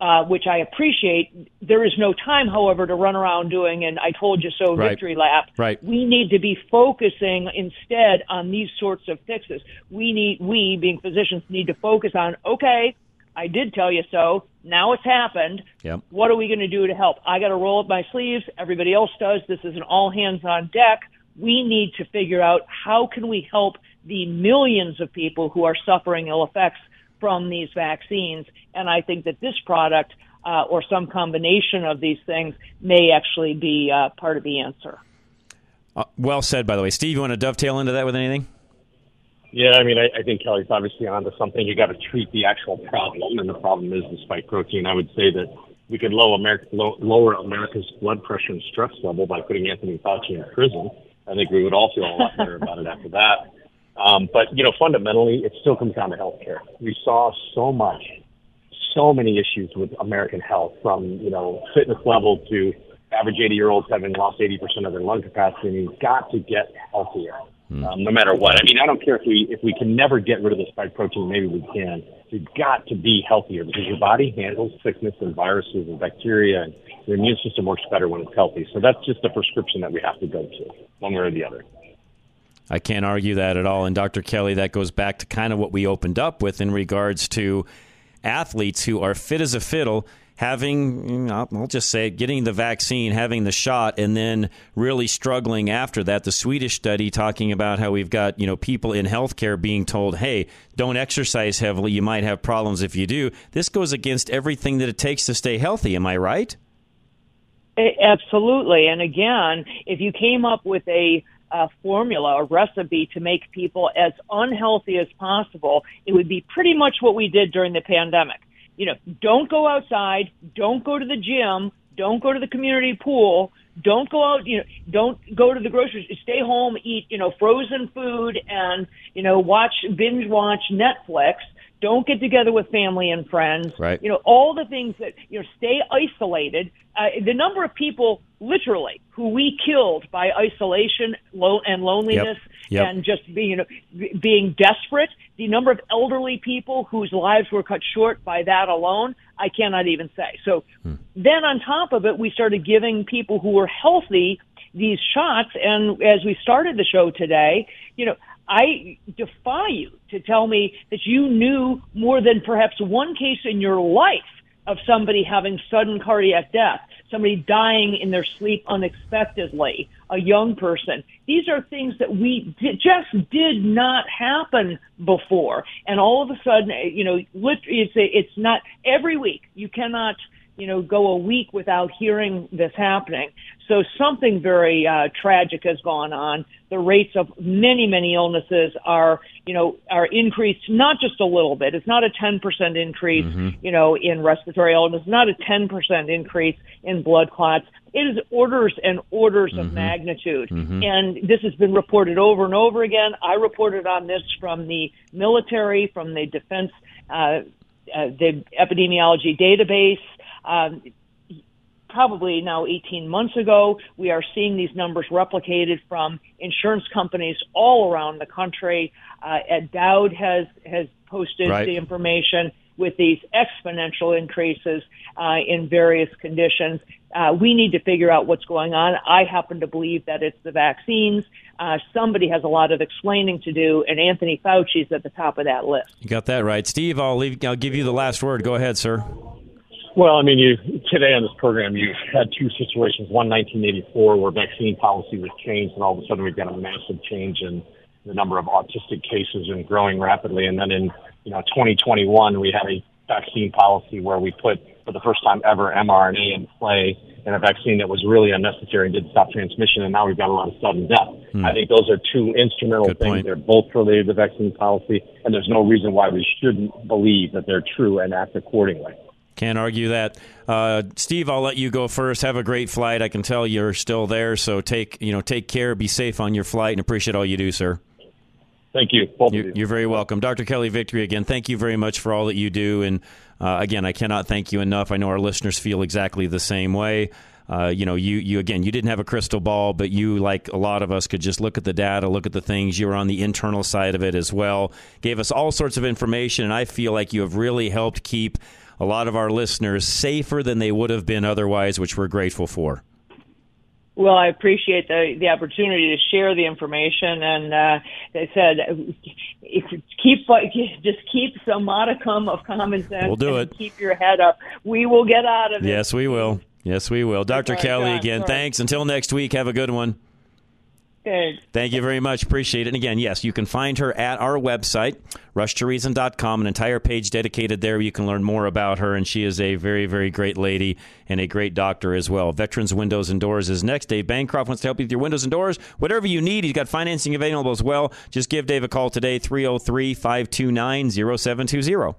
Uh, which I appreciate. There is no time, however, to run around doing an "I told you so" Right. victory lap. Right. We need to be focusing instead on these sorts of fixes. We need, we being physicians, need to focus on. Okay, I did tell you so. Now it's happened. Yep. What are we going to do to help? I got to roll up my sleeves. Everybody else does. This is an all hands on deck. We need to figure out how can we help the millions of people who are suffering ill effects from these vaccines. And I think that this product uh, or some combination of these things may actually be uh, part of the answer. Uh, well said, by the way. Steve, you want to dovetail into that with anything? Yeah, I mean, I, I think Kelly's obviously onto something. You got to treat the actual problem, and the problem is the spike protein. I would say that we could lower, America, low, lower America's blood pressure and stress level by putting Anthony Fauci in prison. I think we would all feel a lot better about it after that. Um, but you know, fundamentally, it still comes down to healthcare. We saw so much, so many issues with American health, from you know fitness level to average 80 year olds having lost 80% of their lung capacity. And we've got to get healthier, um, no matter what. I mean, I don't care if we if we can never get rid of the spike protein. Maybe we can. We've got to be healthier because your body handles sickness and viruses and bacteria, and your immune system works better when it's healthy. So that's just a prescription that we have to go to, one way or the other. I can't argue that at all. And Dr. Kelly, that goes back to kind of what we opened up with in regards to athletes who are fit as a fiddle, having, you know, I'll just say, it, getting the vaccine, having the shot, and then really struggling after that. The Swedish study talking about how we've got, you know, people in healthcare being told, hey, don't exercise heavily. You might have problems if you do. This goes against everything that it takes to stay healthy. Am I right? Absolutely. And again, if you came up with a, a formula, a recipe to make people as unhealthy as possible, it would be pretty much what we did during the pandemic. You know, don't go outside, don't go to the gym, don't go to the community pool, don't go out, you know, don't go to the grocery store, stay home, eat, you know, frozen food and, you know, watch, binge watch Netflix. Don't get together with family and friends. Right. You know, all the things that, you know, stay isolated. Uh, the number of people literally who we killed by isolation lo- and loneliness Yep. and just being, you know, b- being desperate, the number of elderly people whose lives were cut short by that alone, I cannot even say. So then on top of it, we started giving people who were healthy these shots. And as we started the show today, you know, I defy you to tell me that you knew more than perhaps one case in your life of somebody having sudden cardiac death, somebody dying in their sleep unexpectedly, a young person. These are things that we just did not happen before. And all of a sudden, you know, it's, it's not every week. You cannot, you know, go a week without hearing this happening. So something very uh, tragic has gone on. The rates of many, many illnesses are, you know, are increased not just a little bit. It's not a 10% increase, you know, in respiratory illness, not a 10% increase in blood clots. It is orders and orders of magnitude. Mhm. And this has been reported over and over again. I reported on this from the military, from the defense, uh, uh, the epidemiology database. Um, probably now 18 months ago. We are seeing these numbers replicated from insurance companies all around the country. Uh, Ed Dowd has has posted Right. the information with these exponential increases uh, in various conditions. Uh, we need to figure out what's going on. I happen to believe that it's the vaccines. Uh, somebody has a lot of explaining to do, and Anthony Fauci is at the top of that list. You got that right. Steve, I'll, leave, I'll give you the last word. Go ahead, sir. Well, I mean, you today on this program, you've had two situations. One, 1984, where vaccine policy was changed, and all of a sudden we've got a massive change in the number of autistic cases and growing rapidly. And then in you know 2021, we had a vaccine policy where we put for the first time ever mRNA in play in a vaccine that was really unnecessary and did stop transmission. And now we've got a lot of sudden death. Hmm. I think those are two instrumental Good things. point. They're both related to vaccine policy, and there's no reason why we shouldn't believe that they're true and act accordingly. Can't argue that. Uh, Steve, I'll let you go first. Have a great flight. I can tell you're still there, so take you know take care. Be safe on your flight, and appreciate all you do, sir. Thank you. Both you you're very welcome, Dr. Kelly Victory. Again, thank you very much for all that you do, and uh, again, I cannot thank you enough. I know our listeners feel exactly the same way. uh, you know, you, you again, you didn't have a crystal ball, but you, like a lot of us, could just look at the data, look at the things. You were on the internal side of it as well. Gave us all sorts of information, and I feel like you have really helped keep a lot of our listeners safer than they would have been otherwise, which we're grateful for. Well, I appreciate the the opportunity to share the information, and uh, I said, if you keep just keep some modicum of common sense. We'll do and it. Keep your head up. We will get out of it. Yes, we will. Yes, we will. Dr. Sorry, Kelly, again, sorry. thanks. Until next week, have a good one. Thanks. Thank you very much. Appreciate it. And again, yes, you can find her at our website, rushtoreason.com, an entire page dedicated there. You can learn more about her, and she is a very, very great lady and a great doctor as well. Veterans Windows and Doors is next. Dave Bancroft wants to help you with your windows and doors. Whatever you need, he's got financing available as well. Just give Dave a call today, 303 529 0720.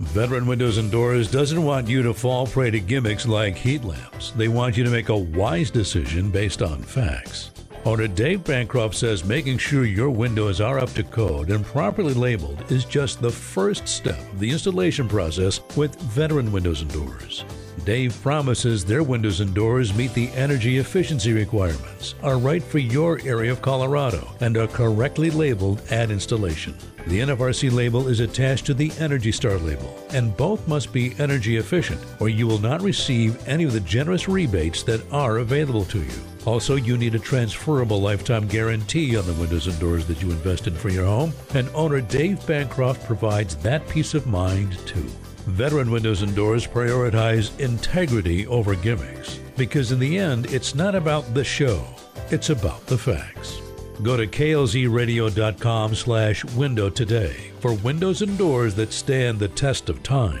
Veteran Windows and Doors doesn't want you to fall prey to gimmicks like heat lamps. They want you to make a wise decision based on facts. Owner Dave Bancroft says making sure your windows are up to code and properly labeled is just the first step of the installation process with Veteran Windows and Doors. Dave promises their windows and doors meet the energy efficiency requirements, are right for your area of Colorado, and are correctly labeled at installation. The NFRC label is attached to the Energy Star label, and both must be energy efficient, or you will not receive any of the generous rebates that are available to you. Also, you need a transferable lifetime guarantee on the windows and doors that you invest in for your home, and owner Dave Bancroft provides that peace of mind too. Veteran Windows and Doors prioritize integrity over gimmicks because in the end, it's not about the show, it's about the facts. Go to klzradio.com slash window today for windows and doors that stand the test of time.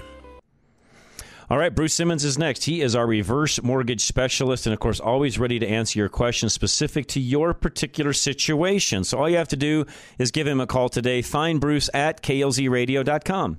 All right, Bruce Simmons is next. He is our reverse mortgage specialist and, of course, always ready to answer your questions specific to your particular situation. So all you have to do is give him a call today. Find Bruce at klzradio.com.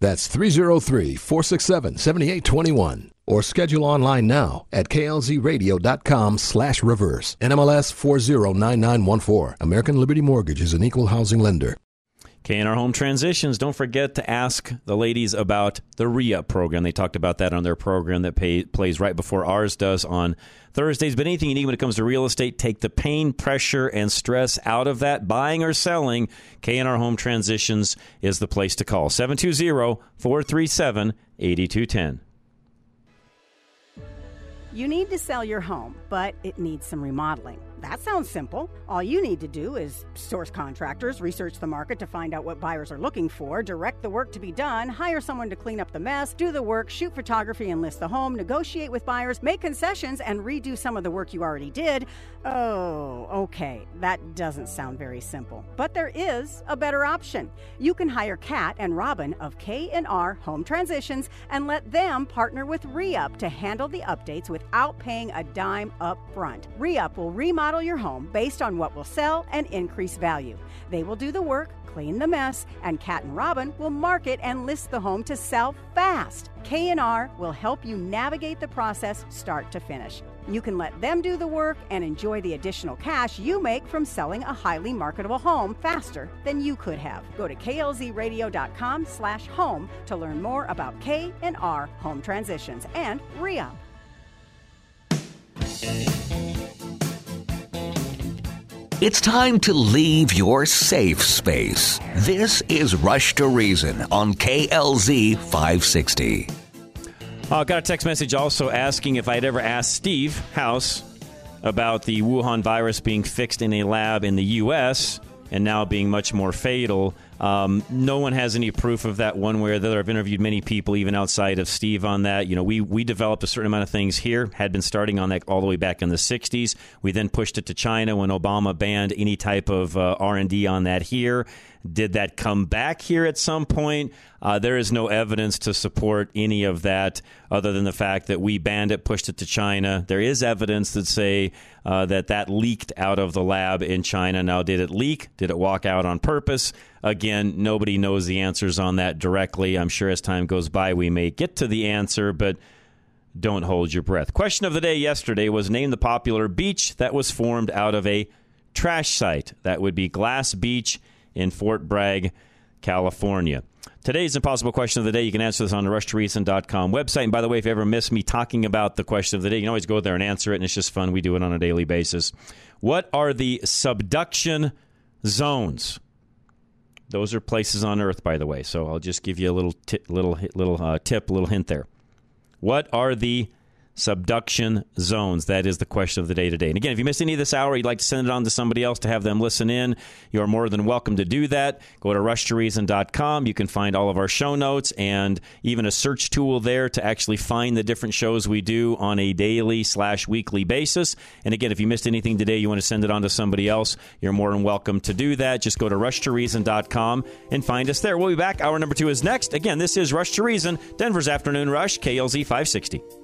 That's 303 467 7821. Or schedule online now at klzradio.com slash reverse. NMLS 409914. American Liberty Mortgage is an equal housing lender. K&R Home Transitions. Don't forget to ask the ladies about the re-up program. They talked about that on their program that pay, plays right before ours does on Thursdays. But anything you need when it comes to real estate, take the pain, pressure, and stress out of that. Buying or selling, K&R Home Transitions is the place to call. 720-437-8210. You need to sell your home, but it needs some remodeling. That sounds simple. All you need to do is source contractors, research the market to find out what buyers are looking for, direct the work to be done, hire someone to clean up the mess, do the work, shoot photography and list the home, negotiate with buyers, make concessions, and redo some of the work you already did. Oh, okay. That doesn't sound very simple. But there is a better option. You can hire Kat and Robin of K&R Home Transitions and let them partner with ReUp to handle the updates without paying a dime up front. ReUp will remodel your home based on what will sell and increase value. They will do the work, clean the mess, and Kat and Robin will market and list the home to sell fast. K&R will help you navigate the process start to finish. You can let them do the work and enjoy the additional cash you make from selling a highly marketable home faster than you could have. Go to klzradio.com slash home to learn more about K&R Home Transitions and ReUp. It's time to leave your safe space. This is Rush to Reason on KLZ 560. Uh, got a text message also asking if I'd ever asked Steve House about the Wuhan virus being fixed in a lab in the U.S. and now being much more fatal. Um, no one has any proof of that one way or the other. I've interviewed many people, even outside of Steve, on that. You know, we we developed a certain amount of things here, had been starting on that all the way back in the '60s. We then pushed it to China when Obama banned any type of uh, R and D on that here. Did that come back here at some point? Uh, there is no evidence to support any of that, other than the fact that we banned it, pushed it to China. There is evidence that say uh, that that leaked out of the lab in China. Now, did it leak? Did it walk out on purpose? Again, nobody knows the answers on that directly. I'm sure as time goes by, we may get to the answer, but don't hold your breath. Question of the day yesterday was name the popular beach that was formed out of a trash site. That would be Glass Beach in Fort Bragg, California. Today's impossible question of the day. You can answer this on the rushtoreason.com website. And by the way, if you ever miss me talking about the question of the day, you can always go there and answer it, and it's just fun. We do it on a daily basis. What are the subduction zones? Those are places on Earth, by the way. So I'll just give you a little t- little little uh, tip, little hint there. What are the subduction zones? That is the question of the day today. And again, if you missed any of this hour, you'd like to send it on to somebody else to have them listen in, you're more than welcome to do that. Go to rushtoreason.com. You can find all of our show notes and even a search tool there to actually find the different shows we do on a daily slash weekly basis. And again, if you missed anything today, you want to send it on to somebody else, you're more than welcome to do that. Just go to rushtoreason.com and find us there. We'll be back. Hour number two is next. Again, this is Rush to Reason, Denver's Afternoon Rush, KLZ 560.